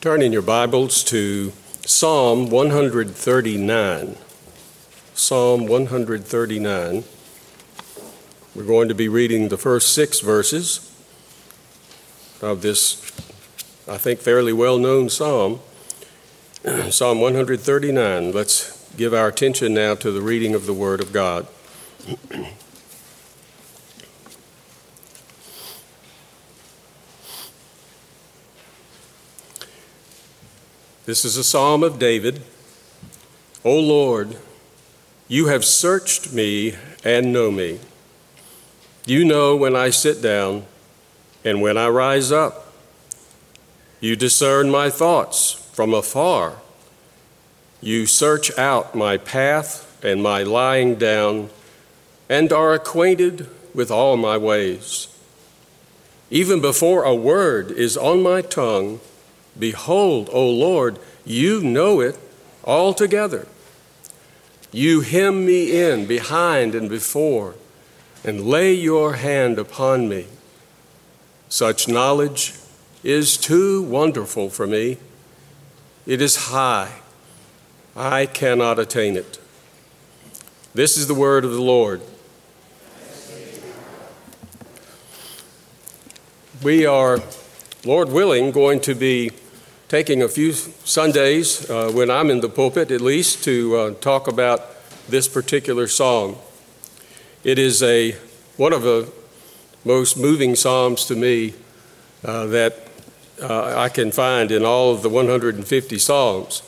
Turn in your Bibles to Psalm 139. Psalm 139. We're going to be reading the first six verses of this, I think, fairly well known psalm. psalm 139. Let's give our attention now to the reading of the Word of God. This is a psalm of David. O Lord, you have searched me and know me. You know when I sit down and when I rise up. You discern my thoughts from afar. You search out my path and my lying down and are acquainted with all my ways. Even before a word is on my tongue, Behold, O Lord, you know it altogether. You hem me in behind and before, and lay your hand upon me. Such knowledge is too wonderful for me. It is high. I cannot attain it. This is the word of the Lord. We are, Lord willing, going to be taking a few Sundays uh, when I'm in the pulpit, at least, to uh, talk about this particular song. It is a one of the most moving psalms to me uh, that uh, I can find in all of the 150 psalms.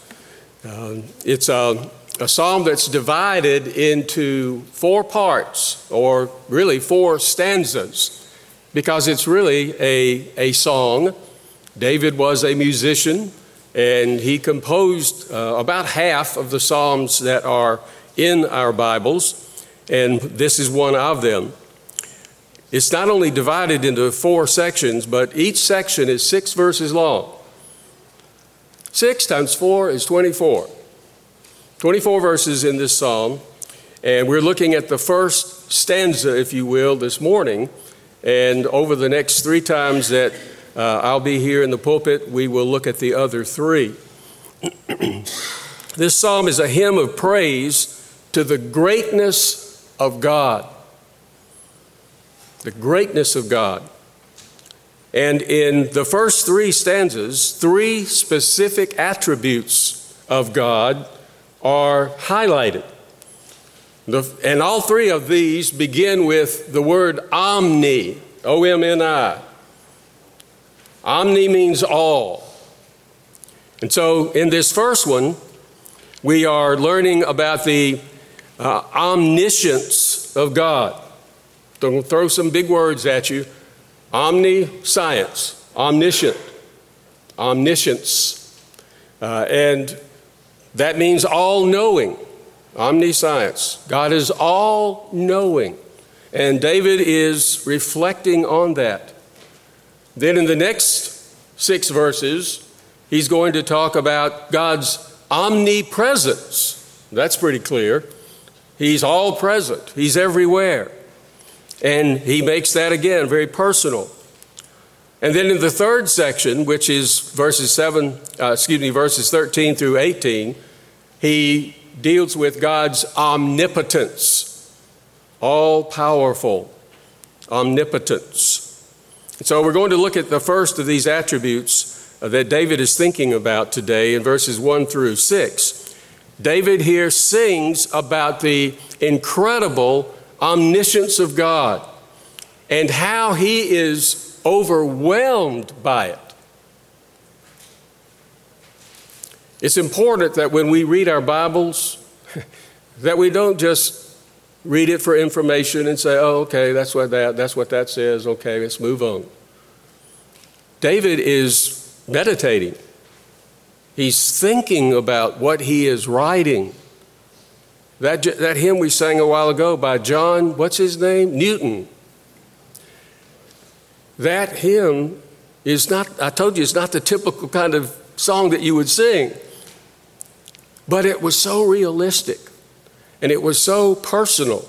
Um, it's a, a psalm that's divided into four parts, or really four stanzas, because it's really a, a song David was a musician, and he composed uh, about half of the Psalms that are in our Bibles, and this is one of them. It's not only divided into four sections, but each section is six verses long. Six times four is 24. 24 verses in this psalm, and we're looking at the first stanza, if you will, this morning. And over the next three times that uh, I'll be here in the pulpit. We will look at the other three. this psalm is a hymn of praise to the greatness of God. The greatness of God. And in the first three stanzas, three specific attributes of God are highlighted. The, and all three of these begin with the word omni, O M N I. Omni means all. And so in this first one, we are learning about the uh, omniscience of God. Don't throw some big words at you. Omniscience, omniscient, omniscience. Uh, and that means all knowing, omniscience. God is all knowing. And David is reflecting on that. Then in the next six verses, he's going to talk about God's omnipresence. That's pretty clear. He's all present, He's everywhere. And he makes that again very personal. And then in the third section, which is verses 7, uh, excuse me, verses 13 through 18, he deals with God's omnipotence, all powerful omnipotence. So we're going to look at the first of these attributes uh, that David is thinking about today in verses 1 through 6. David here sings about the incredible omniscience of God and how he is overwhelmed by it. It's important that when we read our Bibles, that we don't just read it for information and say, oh, okay, that's what that, that's what that says. Okay, let's move on. David is meditating. He's thinking about what he is writing. That, that hymn we sang a while ago by John, what's his name? Newton. That hymn is not, I told you, it's not the typical kind of song that you would sing. But it was so realistic. And it was so personal.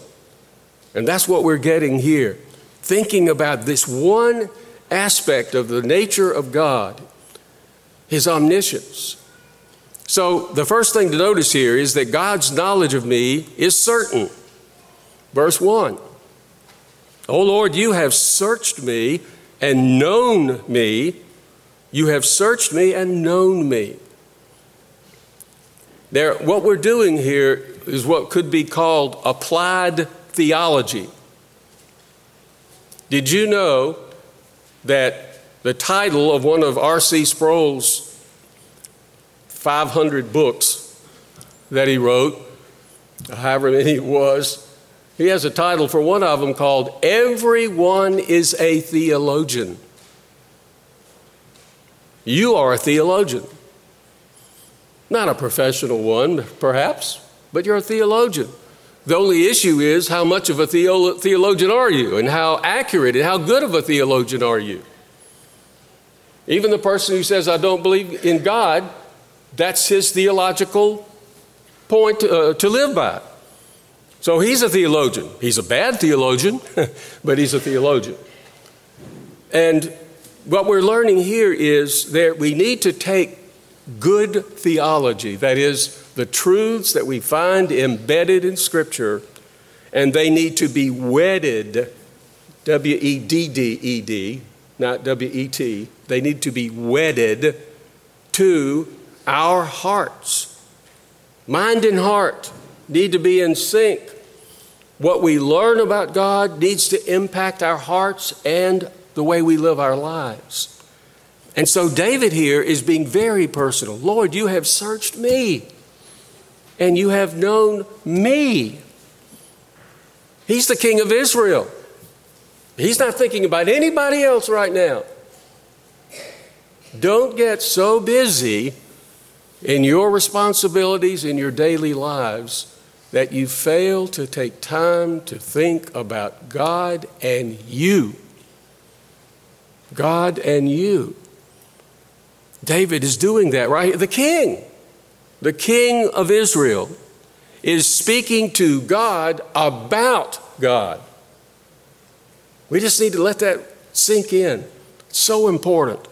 And that's what we're getting here. Thinking about this one aspect of the nature of God. his omniscience. So, the first thing to notice here is that God's knowledge of me is certain. Verse 1 O Lord, you have searched me and known me. You have searched me and known me. There, what we're doing here is what could be called applied theology. Did you know that the title of one of R.C. Sproul's 500 books that he wrote, however many it was. He has a title for one of them called Everyone is a Theologian. You are a theologian. Not a professional one, perhaps, but you're a theologian. The only issue is how much of a theolo- theologian are you, and how accurate and how good of a theologian are you. Even the person who says, I don't believe in God, that's his theological point to, uh, to live by. So he's a theologian. He's a bad theologian, but he's a theologian. And what we're learning here is that we need to take good theology, that is, the truths that we find embedded in Scripture, and they need to be wedded, W E D D E D, not W E T, they need to be wedded to our hearts, mind and heart, need to be in sync. What we learn about God needs to impact our hearts and the way we live our lives. And so David here is being very personal. Lord, you have searched me and you have known me. He's the king of Israel. He's not thinking about anybody else right now. Don't get so busy in your responsibilities in your daily lives that you fail to take time to think about God and you. God and you. David is doing that, right? The king, the king of Israel, is speaking to God about God. We just need to let that sink in. So important.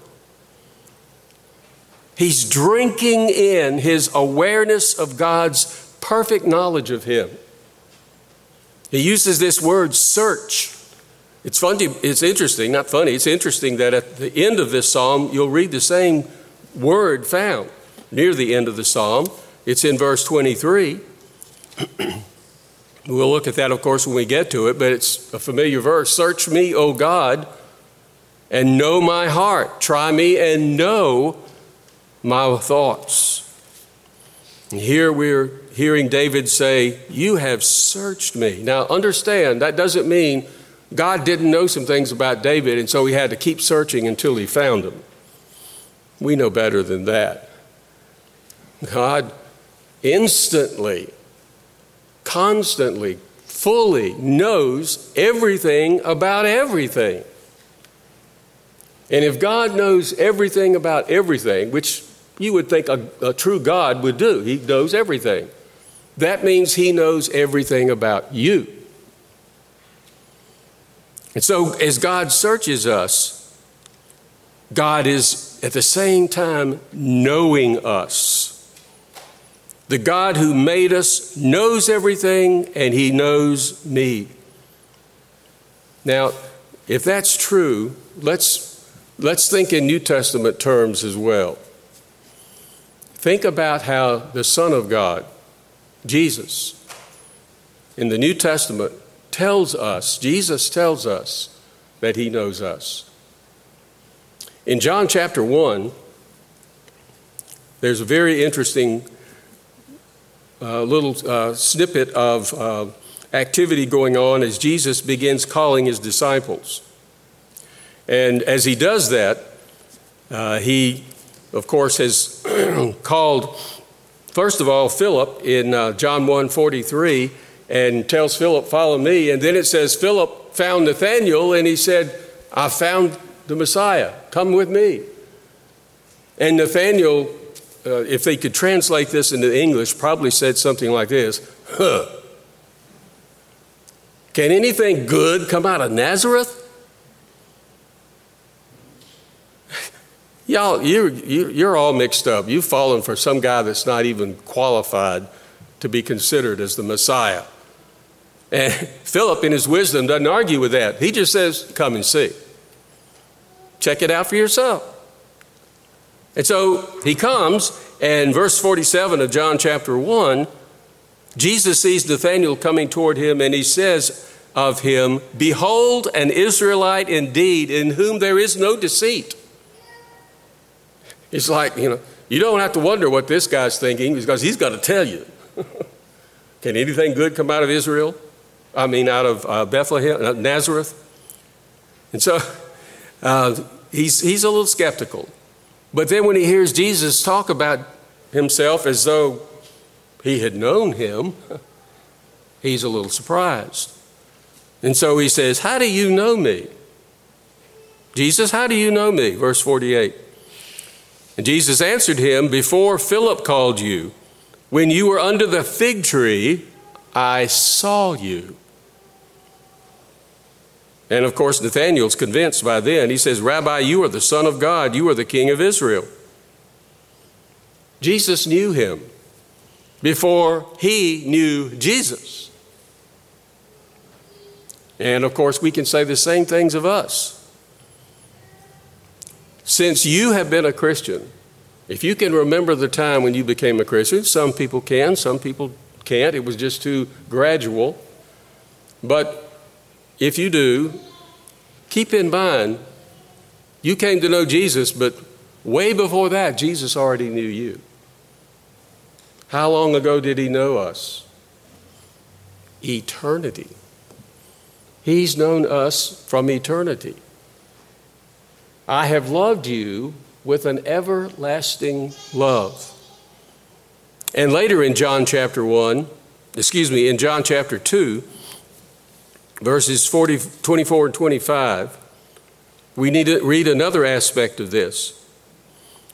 He's drinking in his awareness of God's perfect knowledge of him. He uses this word search. It's funny, it's interesting, not funny, it's interesting that at the end of this psalm, you'll read the same word found near the end of the psalm. It's in verse 23. we'll look at that, of course, when we get to it, but it's a familiar verse. Search me, O God, and know my heart. Try me and know my thoughts. And here we're hearing David say, You have searched me. Now, understand, that doesn't mean God didn't know some things about David, and so he had to keep searching until he found them. We know better than that. God instantly, constantly, fully knows everything about everything. And if God knows everything about everything, which you would think a, a, true God would do. He knows everything. That means He knows everything about you. And so, as God searches us, God is at the same time knowing us. The God who made us knows everything, and He knows me. Now, if that's true, let's, let's think in New Testament terms as well. Think about how the Son of God, Jesus, in the New Testament tells us, Jesus tells us that he knows us. In John chapter 1, there's a very interesting uh, little uh, snippet of uh, activity going on as Jesus begins calling his disciples. And as he does that, uh, he of course, has called, first of all, Philip in uh, John 1 43 and tells Philip, Follow me. And then it says, Philip found Nathanael and he said, I found the Messiah. Come with me. And Nathanael, uh, if they could translate this into English, probably said something like this Huh. Can anything good come out of Nazareth? y'all, you're, you're all mixed up. You've fallen for some guy that's not even qualified to be considered as the Messiah. And Philip, in his wisdom, doesn't argue with that. He just says, Come and see. Check it out for yourself. And so he comes, and verse 47 of John chapter 1, Jesus sees Nathanael coming toward him, and he says of him, Behold, an Israelite indeed, in whom there is no deceit. It's like, you know, you don't have to wonder what this guy's thinking because he's got to tell you. Can anything good come out of Israel? I mean, out of uh, Bethlehem, uh, Nazareth? And so uh, he's, he's a little skeptical. But then when he hears Jesus talk about himself as though he had known him, he's a little surprised. And so he says, How do you know me? Jesus, how do you know me? Verse 48. And Jesus answered him, Before Philip called you, when you were under the fig tree, I saw you. And of course, Nathanael's convinced by then. He says, Rabbi, you are the Son of God, you are the King of Israel. Jesus knew him before he knew Jesus. And of course, we can say the same things of us. Since you have been a Christian, if you can remember the time when you became a Christian, some people can, some people can't. It was just too gradual. But if you do, keep in mind you came to know Jesus, but way before that, Jesus already knew you. How long ago did he know us? Eternity. He's known us from eternity. I have loved you with an everlasting love. And later in John chapter 1, excuse me, in John chapter 2, verses 40, 24 and 25, we need to read another aspect of this.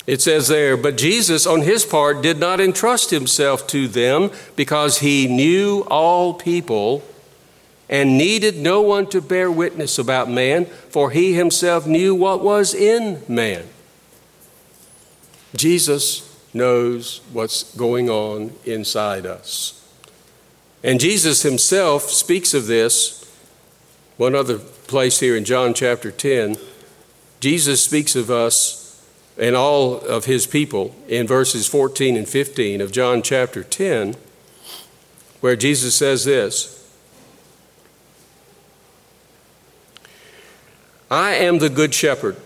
It says there, but Jesus, on his part, did not entrust himself to them because he knew all people and needed no one to bear witness about man, for he himself knew what was in man. Jesus knows what's going on inside us. And Jesus himself speaks of this. One other place here in John chapter 10, Jesus speaks of us and all of his people in verses 14 and 15 of John chapter 10, where Jesus says this I am the good shepherd.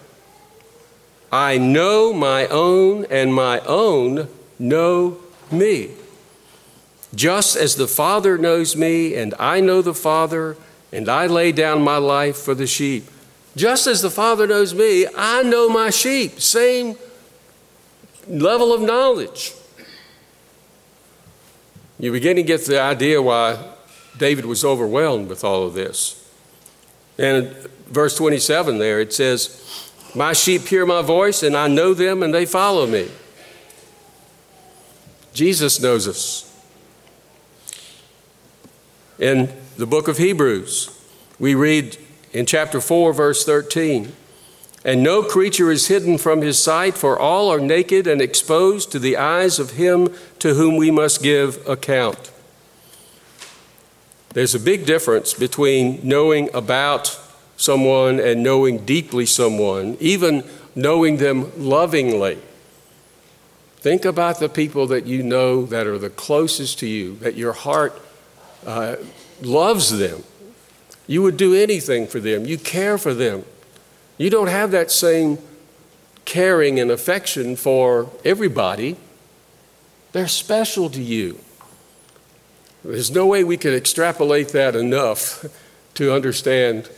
I know my own, and my own know me. Just as the Father knows me, and I know the Father, and I lay down my life for the sheep. Just as the Father knows me, I know my sheep. Same level of knowledge. You begin to get the idea why David was overwhelmed with all of this. And verse 27 there, it says, my sheep hear my voice, and I know them, and they follow me. Jesus knows us. In the book of Hebrews, we read in chapter 4, verse 13 And no creature is hidden from his sight, for all are naked and exposed to the eyes of him to whom we must give account. There's a big difference between knowing about someone and knowing deeply someone, even knowing them lovingly. Think about the people that you know that are the closest to you, that your heart uh, loves them. You would do anything for them, you care for them. You don't have that same caring and affection for everybody. They're special to you. There's no way we can extrapolate that enough to understand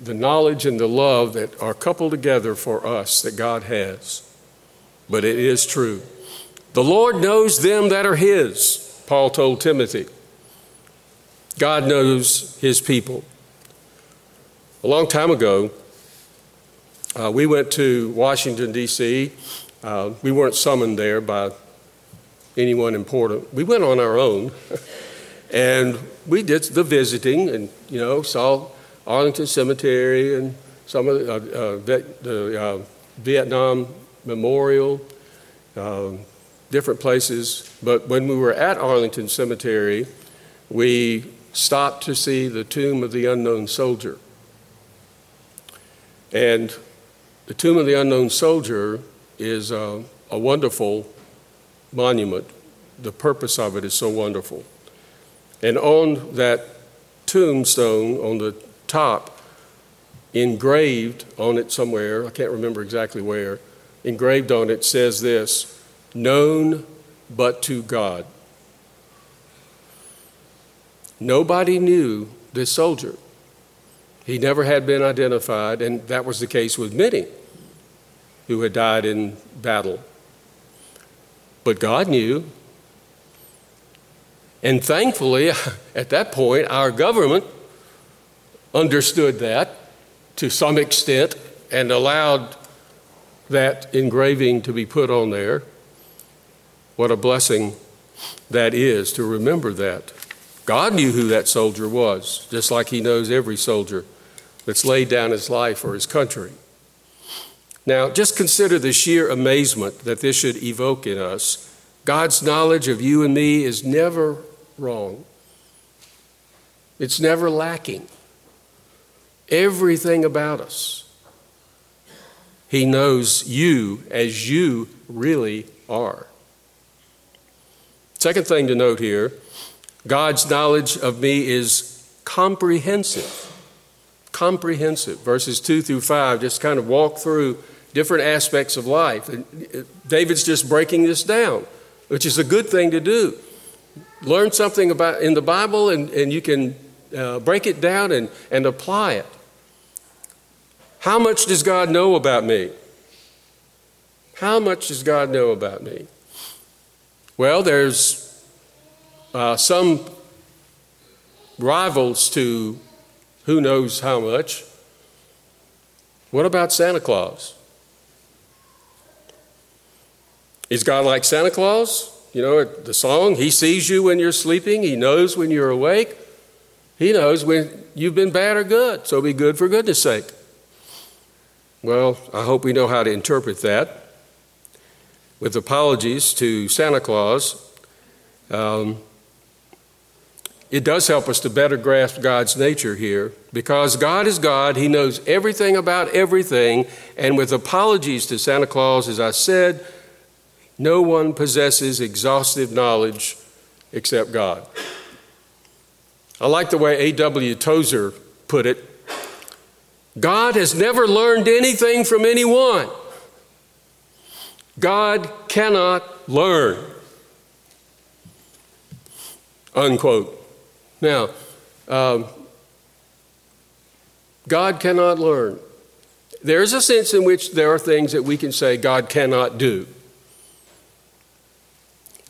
the knowledge and the love that are coupled together for us that God has. But it is true. The Lord knows them that are His, Paul told Timothy. God knows His people. A long time ago, uh, we went to Washington, D.C. Uh, we weren't summoned there by anyone important. We went on our own. and we did the visiting and, you know, saw Arlington Cemetery and some of the, uh, uh the, uh, Vietnam Memorial, uh, different places. But when we were at Arlington Cemetery, we stopped to see the tomb of the unknown soldier. And the tomb of the unknown soldier is a, a wonderful monument. The purpose of it is so wonderful. And on that tombstone, on the top, engraved on it somewhere, I can't remember exactly where, engraved on it says this known but to God. Nobody knew this soldier. He never had been identified, and that was the case with many who had died in battle. But God knew. And thankfully, at that point, our government understood that to some extent and allowed that engraving to be put on there. What a blessing that is to remember that. God knew who that soldier was, just like He knows every soldier that's laid down his life for his country. Now, just consider the sheer amazement that this should evoke in us. God's knowledge of you and me is never wrong, it's never lacking. Everything about us. He knows you as you really are. Second thing to note here God's knowledge of me is comprehensive. Comprehensive. Verses 2 through 5 just kind of walk through different aspects of life. And uh, David's just breaking this down, which is a good thing to do. Learn something about in the Bible and, and you can uh, break it down and, and apply it. How much does God know about me? How much does God know about me? Well, there's uh, some rivals to who knows how much. What about Santa Claus? Is God like Santa Claus? You know, the song, He sees you when you're sleeping, He knows when you're awake, He knows when you've been bad or good, so be good for goodness sake. Well, I hope we know how to interpret that with apologies to Santa Claus, um, it does help us to better grasp God's nature here because God is God. He knows everything about everything. And with apologies to Santa Claus, as I said, no one possesses exhaustive knowledge except God. I like the way A.W. Tozer put it God has never learned anything from anyone. God cannot learn. Unquote. Now, um, God cannot learn. There is a sense in which there are things that we can say God cannot do.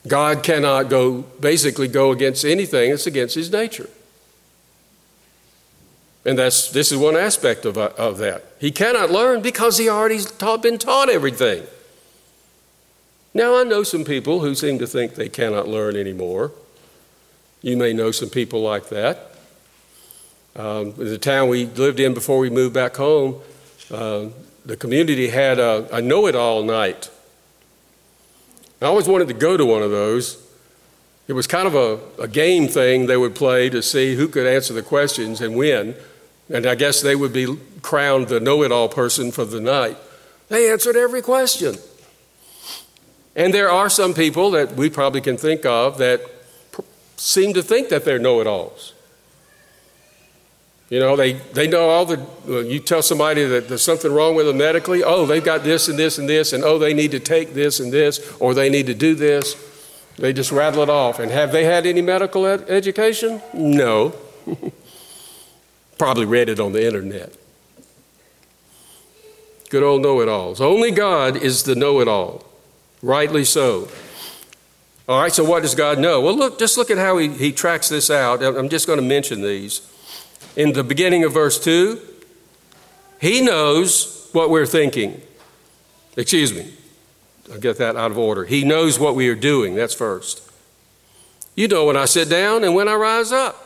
God cannot go, basically, go against anything that's against his nature. And that's, this is one aspect of, of that. He cannot learn because he already taught, been taught everything. Now, I know some people who seem to think they cannot learn anymore. You may know some people like that. Um, the town we lived in before we moved back home, uh, the community had a, a know it all night. I always wanted to go to one of those. It was kind of a, a game thing they would play to see who could answer the questions and win. And I guess they would be crowned the know it all person for the night. They answered every question. And there are some people that we probably can think of that seem to think that they're know it alls. You know, they, they know all the, you tell somebody that there's something wrong with them medically, oh, they've got this and this and this, and oh, they need to take this and this, or they need to do this. They just rattle it off. And have they had any medical ed- education? No. Probably read it on the internet. Good old know it alls. Only God is the know it all. Rightly so. All right, so what does God know? Well, look, just look at how he, he tracks this out. I'm just going to mention these. In the beginning of verse 2, he knows what we're thinking. Excuse me, I'll get that out of order. He knows what we are doing. That's first. You know when I sit down and when I rise up.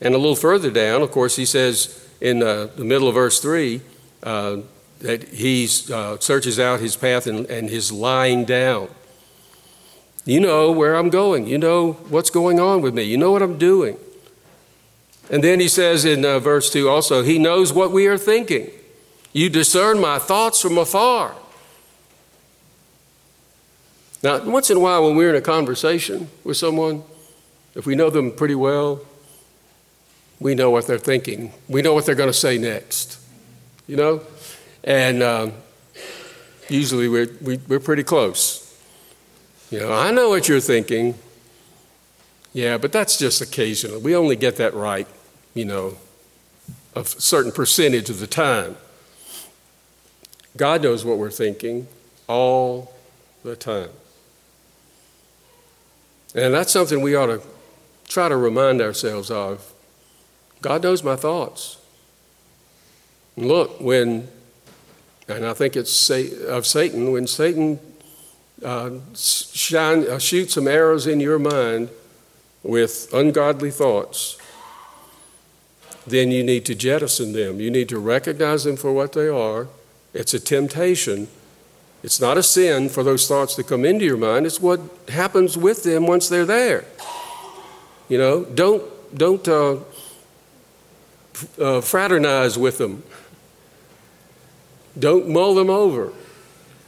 And a little further down, of course, he says in uh, the middle of verse 3, uh, that he uh, searches out his path and, and his lying down. You know where I'm going. You know what's going on with me. You know what I'm doing. And then he says in uh, verse 2 also, He knows what we are thinking. You discern my thoughts from afar. Now, once in a while, when we're in a conversation with someone, if we know them pretty well, we know what they're thinking. We know what they're going to say next. You know? And um, usually we're, we, are we are pretty close. You know, I know what you're thinking. Yeah, but that's just occasional. We only get that right, you know, a certain percentage of the time. God knows what we're thinking all the time. And that's something we ought to try to remind ourselves of. God knows my thoughts. And look, when, and I think it's of Satan, when Satan uh, shine, uh, shoot some arrows in your mind with ungodly thoughts, then you need to jettison them. You need to recognize them for what they are. It's a temptation. It's not a sin for those thoughts to come into your mind. It's what happens with them once they're there. You know, don't don't uh, uh, fraternize with them. Don't mull them over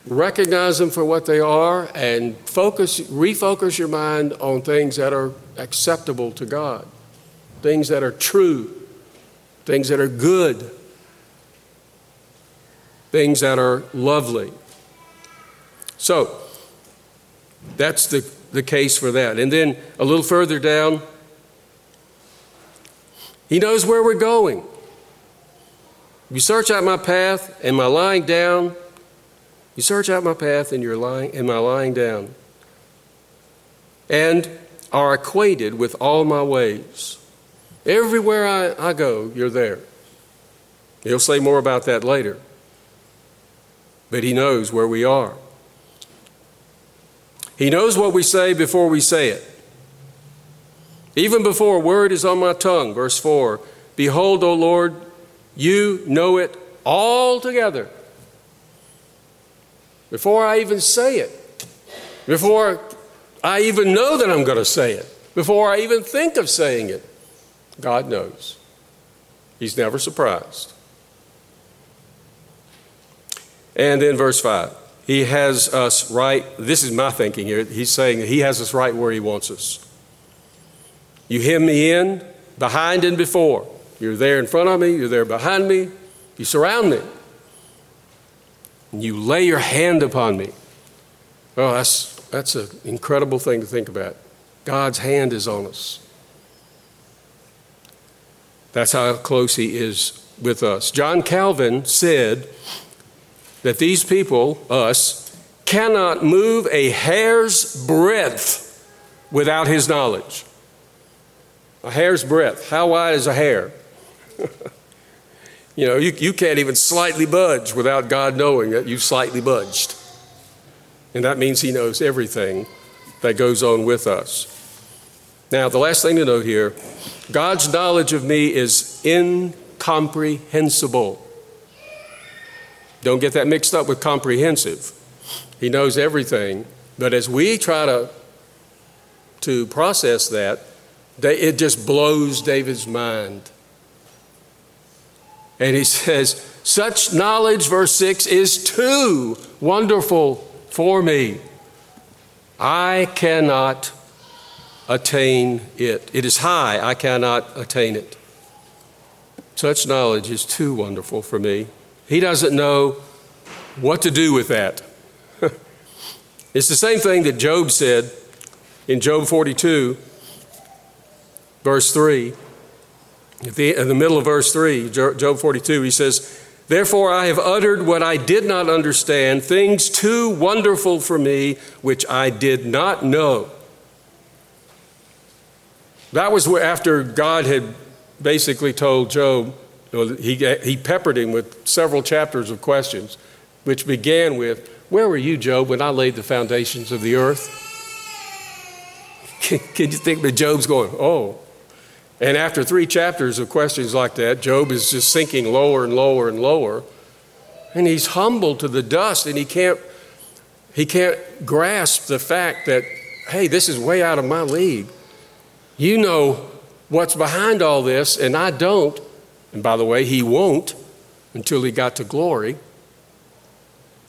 recognize them for what they are and focus refocus your mind on things that are acceptable to God. Things that are true. Things that are good. Things that are lovely. So that's the, the case for that. And then a little further down he knows where we're going. You search out my path and my lying down you search out my path and you're lying and my lying down, and are acquainted with all my ways. Everywhere I, I go, you're there. He'll say more about that later. But he knows where we are. He knows what we say before we say it. Even before a word is on my tongue, verse 4 Behold, O Lord, you know it all together before I even say it, before I even know that I'm going to say it, before I even think of saying it. God knows. He's never surprised. And then verse 5. He has us right, this is my thinking here. He's saying he has us right where he wants us. You hem me in, behind and before. You're there in front of me, you're there behind me, you surround me and you lay your hand upon me. Oh, that's, that's an incredible thing to think about. God's hand is on us. That's how close He is with us. John Calvin said that these people, us, cannot move a hair's breadth without His knowledge. A hair's breadth. How wide is a hair? You know, you, you can't even slightly budge without God knowing that you've slightly budged. And that means He knows everything that goes on with us. Now, the last thing to note here God's knowledge of me is incomprehensible. Don't get that mixed up with comprehensive. He knows everything, but as we try to, to process that, it just blows David's mind. And he says, Such knowledge, verse 6, is too wonderful for me. I cannot attain it. It is high, I cannot attain it. Such knowledge is too wonderful for me. He doesn't know what to do with that. it's the same thing that Job said in Job 42, verse 3. The, in the middle of verse 3, Job 42, he says, Therefore I have uttered what I did not understand, things too wonderful for me, which I did not know. That was after God had basically told Job, he, he peppered him with several chapters of questions, which began with, Where were you, Job, when I laid the foundations of the earth? Can, can you think that Job's going, Oh, and after three chapters of questions like that, Job is just sinking lower and lower and lower. And he's humbled to the dust and he can't, he can't grasp the fact that, hey, this is way out of my league. You know what's behind all this, and I don't. And by the way, he won't until he got to glory.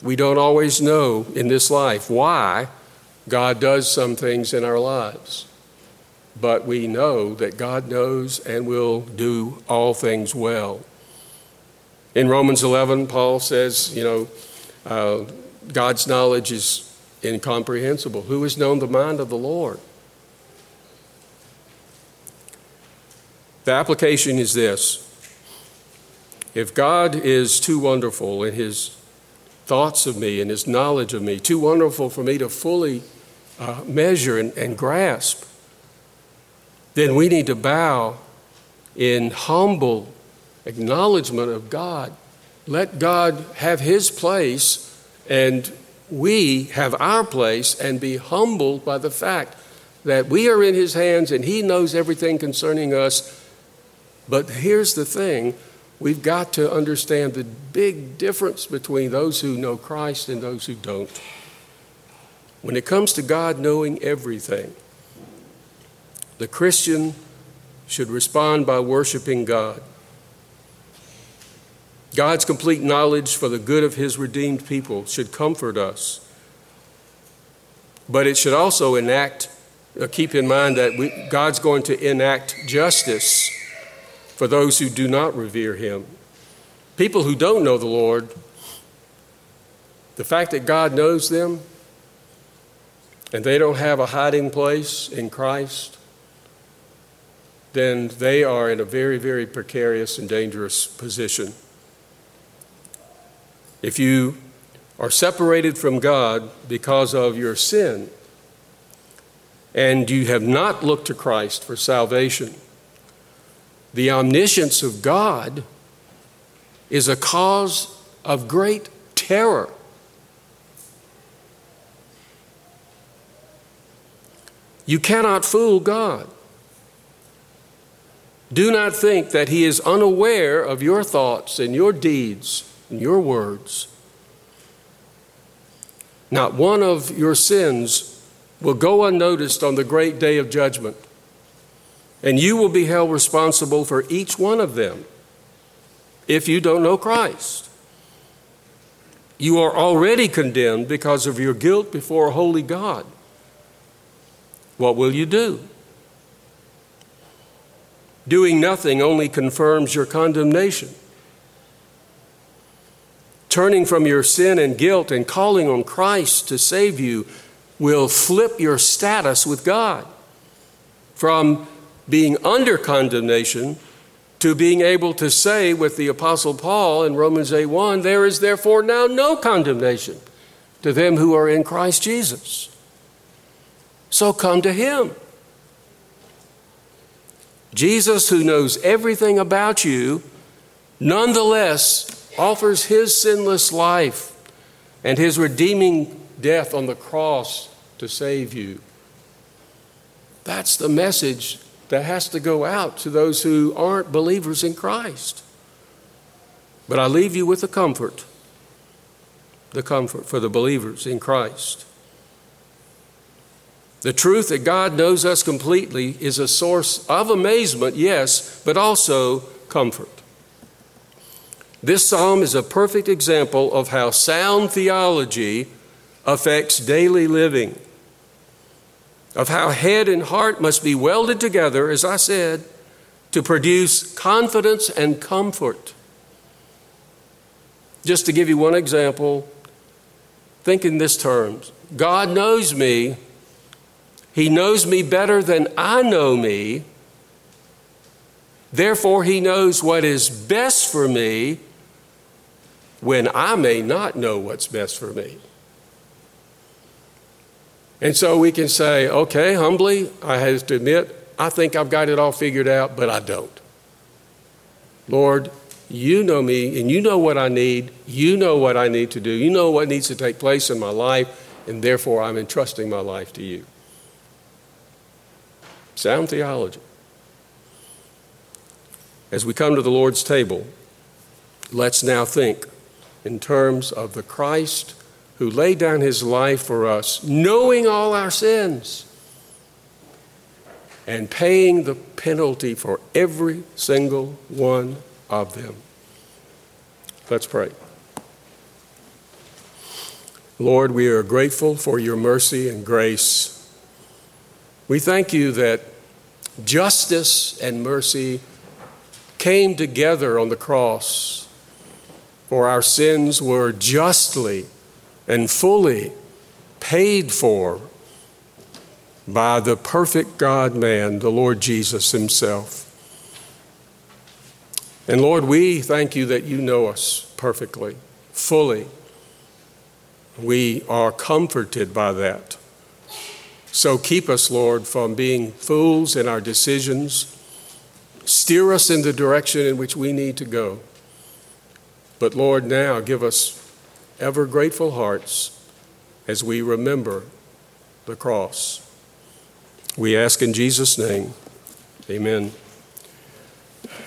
We don't always know in this life why God does some things in our lives. But we know that God knows and will do all things well. In Romans 11, Paul says, you know, uh, God's knowledge is incomprehensible. Who has known the mind of the Lord? The application is this if God is too wonderful in his thoughts of me and his knowledge of me, too wonderful for me to fully uh, measure and, and grasp, then we need to bow in humble acknowledgement of God. Let God have his place and we have our place and be humbled by the fact that we are in his hands and he knows everything concerning us but here's the thing we've got to understand the big difference between those who know Christ and those who don't. When it comes to God knowing everything, the Christian should respond by worshiping God. God's complete knowledge for the good of his redeemed people should comfort us. But it should also enact, uh, keep in mind that we, God's going to enact justice for those who do not revere him. People who don't know the Lord, the fact that God knows them and they don't have a hiding place in Christ, then they are in a very, very precarious and dangerous position. If you are separated from God because of your sin, and you have not looked to Christ for salvation, the omniscience of God is a cause of great terror. You cannot fool God. Do not think that He is unaware of your thoughts and your deeds and your words. Not one of your sins will go unnoticed on the great day of judgment and you will be held responsible for each one of them if you don't know Christ. You are already condemned because of your guilt before a holy God. What will you do? Doing nothing only confirms your condemnation. Turning from your sin and guilt and calling on Christ to save you will flip your status with God from being under condemnation to being able to say with the apostle Paul in Romans 8:1 there is therefore now no condemnation to them who are in Christ Jesus. So come to him. Jesus who knows everything about you nonetheless offers his sinless life and his redeeming death on the cross to save you. That's the message that has to go out to those who aren't believers in Christ. But I leave you with the comfort, the comfort for the believers in Christ. The truth that God knows us completely is a source of amazement, yes, but also comfort. This psalm is a perfect example of how sound theology affects daily living of how head and heart must be welded together, as I said, to produce confidence and comfort. Just to give you one example, think in this terms God knows me, He knows me better than I know me. Therefore, He knows what is best for me when I may not know what's best for me. And so we can say, okay, humbly, I have to admit, I think I've got it all figured out, but I don't. Lord, you know me and you know what I need. You know what I need to do. You know what needs to take place in my life, and therefore I'm entrusting my life to you. Sound theology. As we come to the Lord's table, let's now think in terms of the Christ who laid down his life for us, knowing all our sins and paying the penalty for every single one of them. Let's pray. Lord, we are grateful for your mercy and grace. We thank you that justice and mercy came together on the cross, for our sins were justly and fully paid for by the perfect God man, the Lord Jesus Himself. And Lord, we thank you that you know us perfectly, fully. We are comforted by that. So keep us, Lord, from being fools in our decisions. Steer us in the direction in which we need to go. But Lord, now give us ever grateful hearts as we remember the cross. We ask in Jesus' name, amen.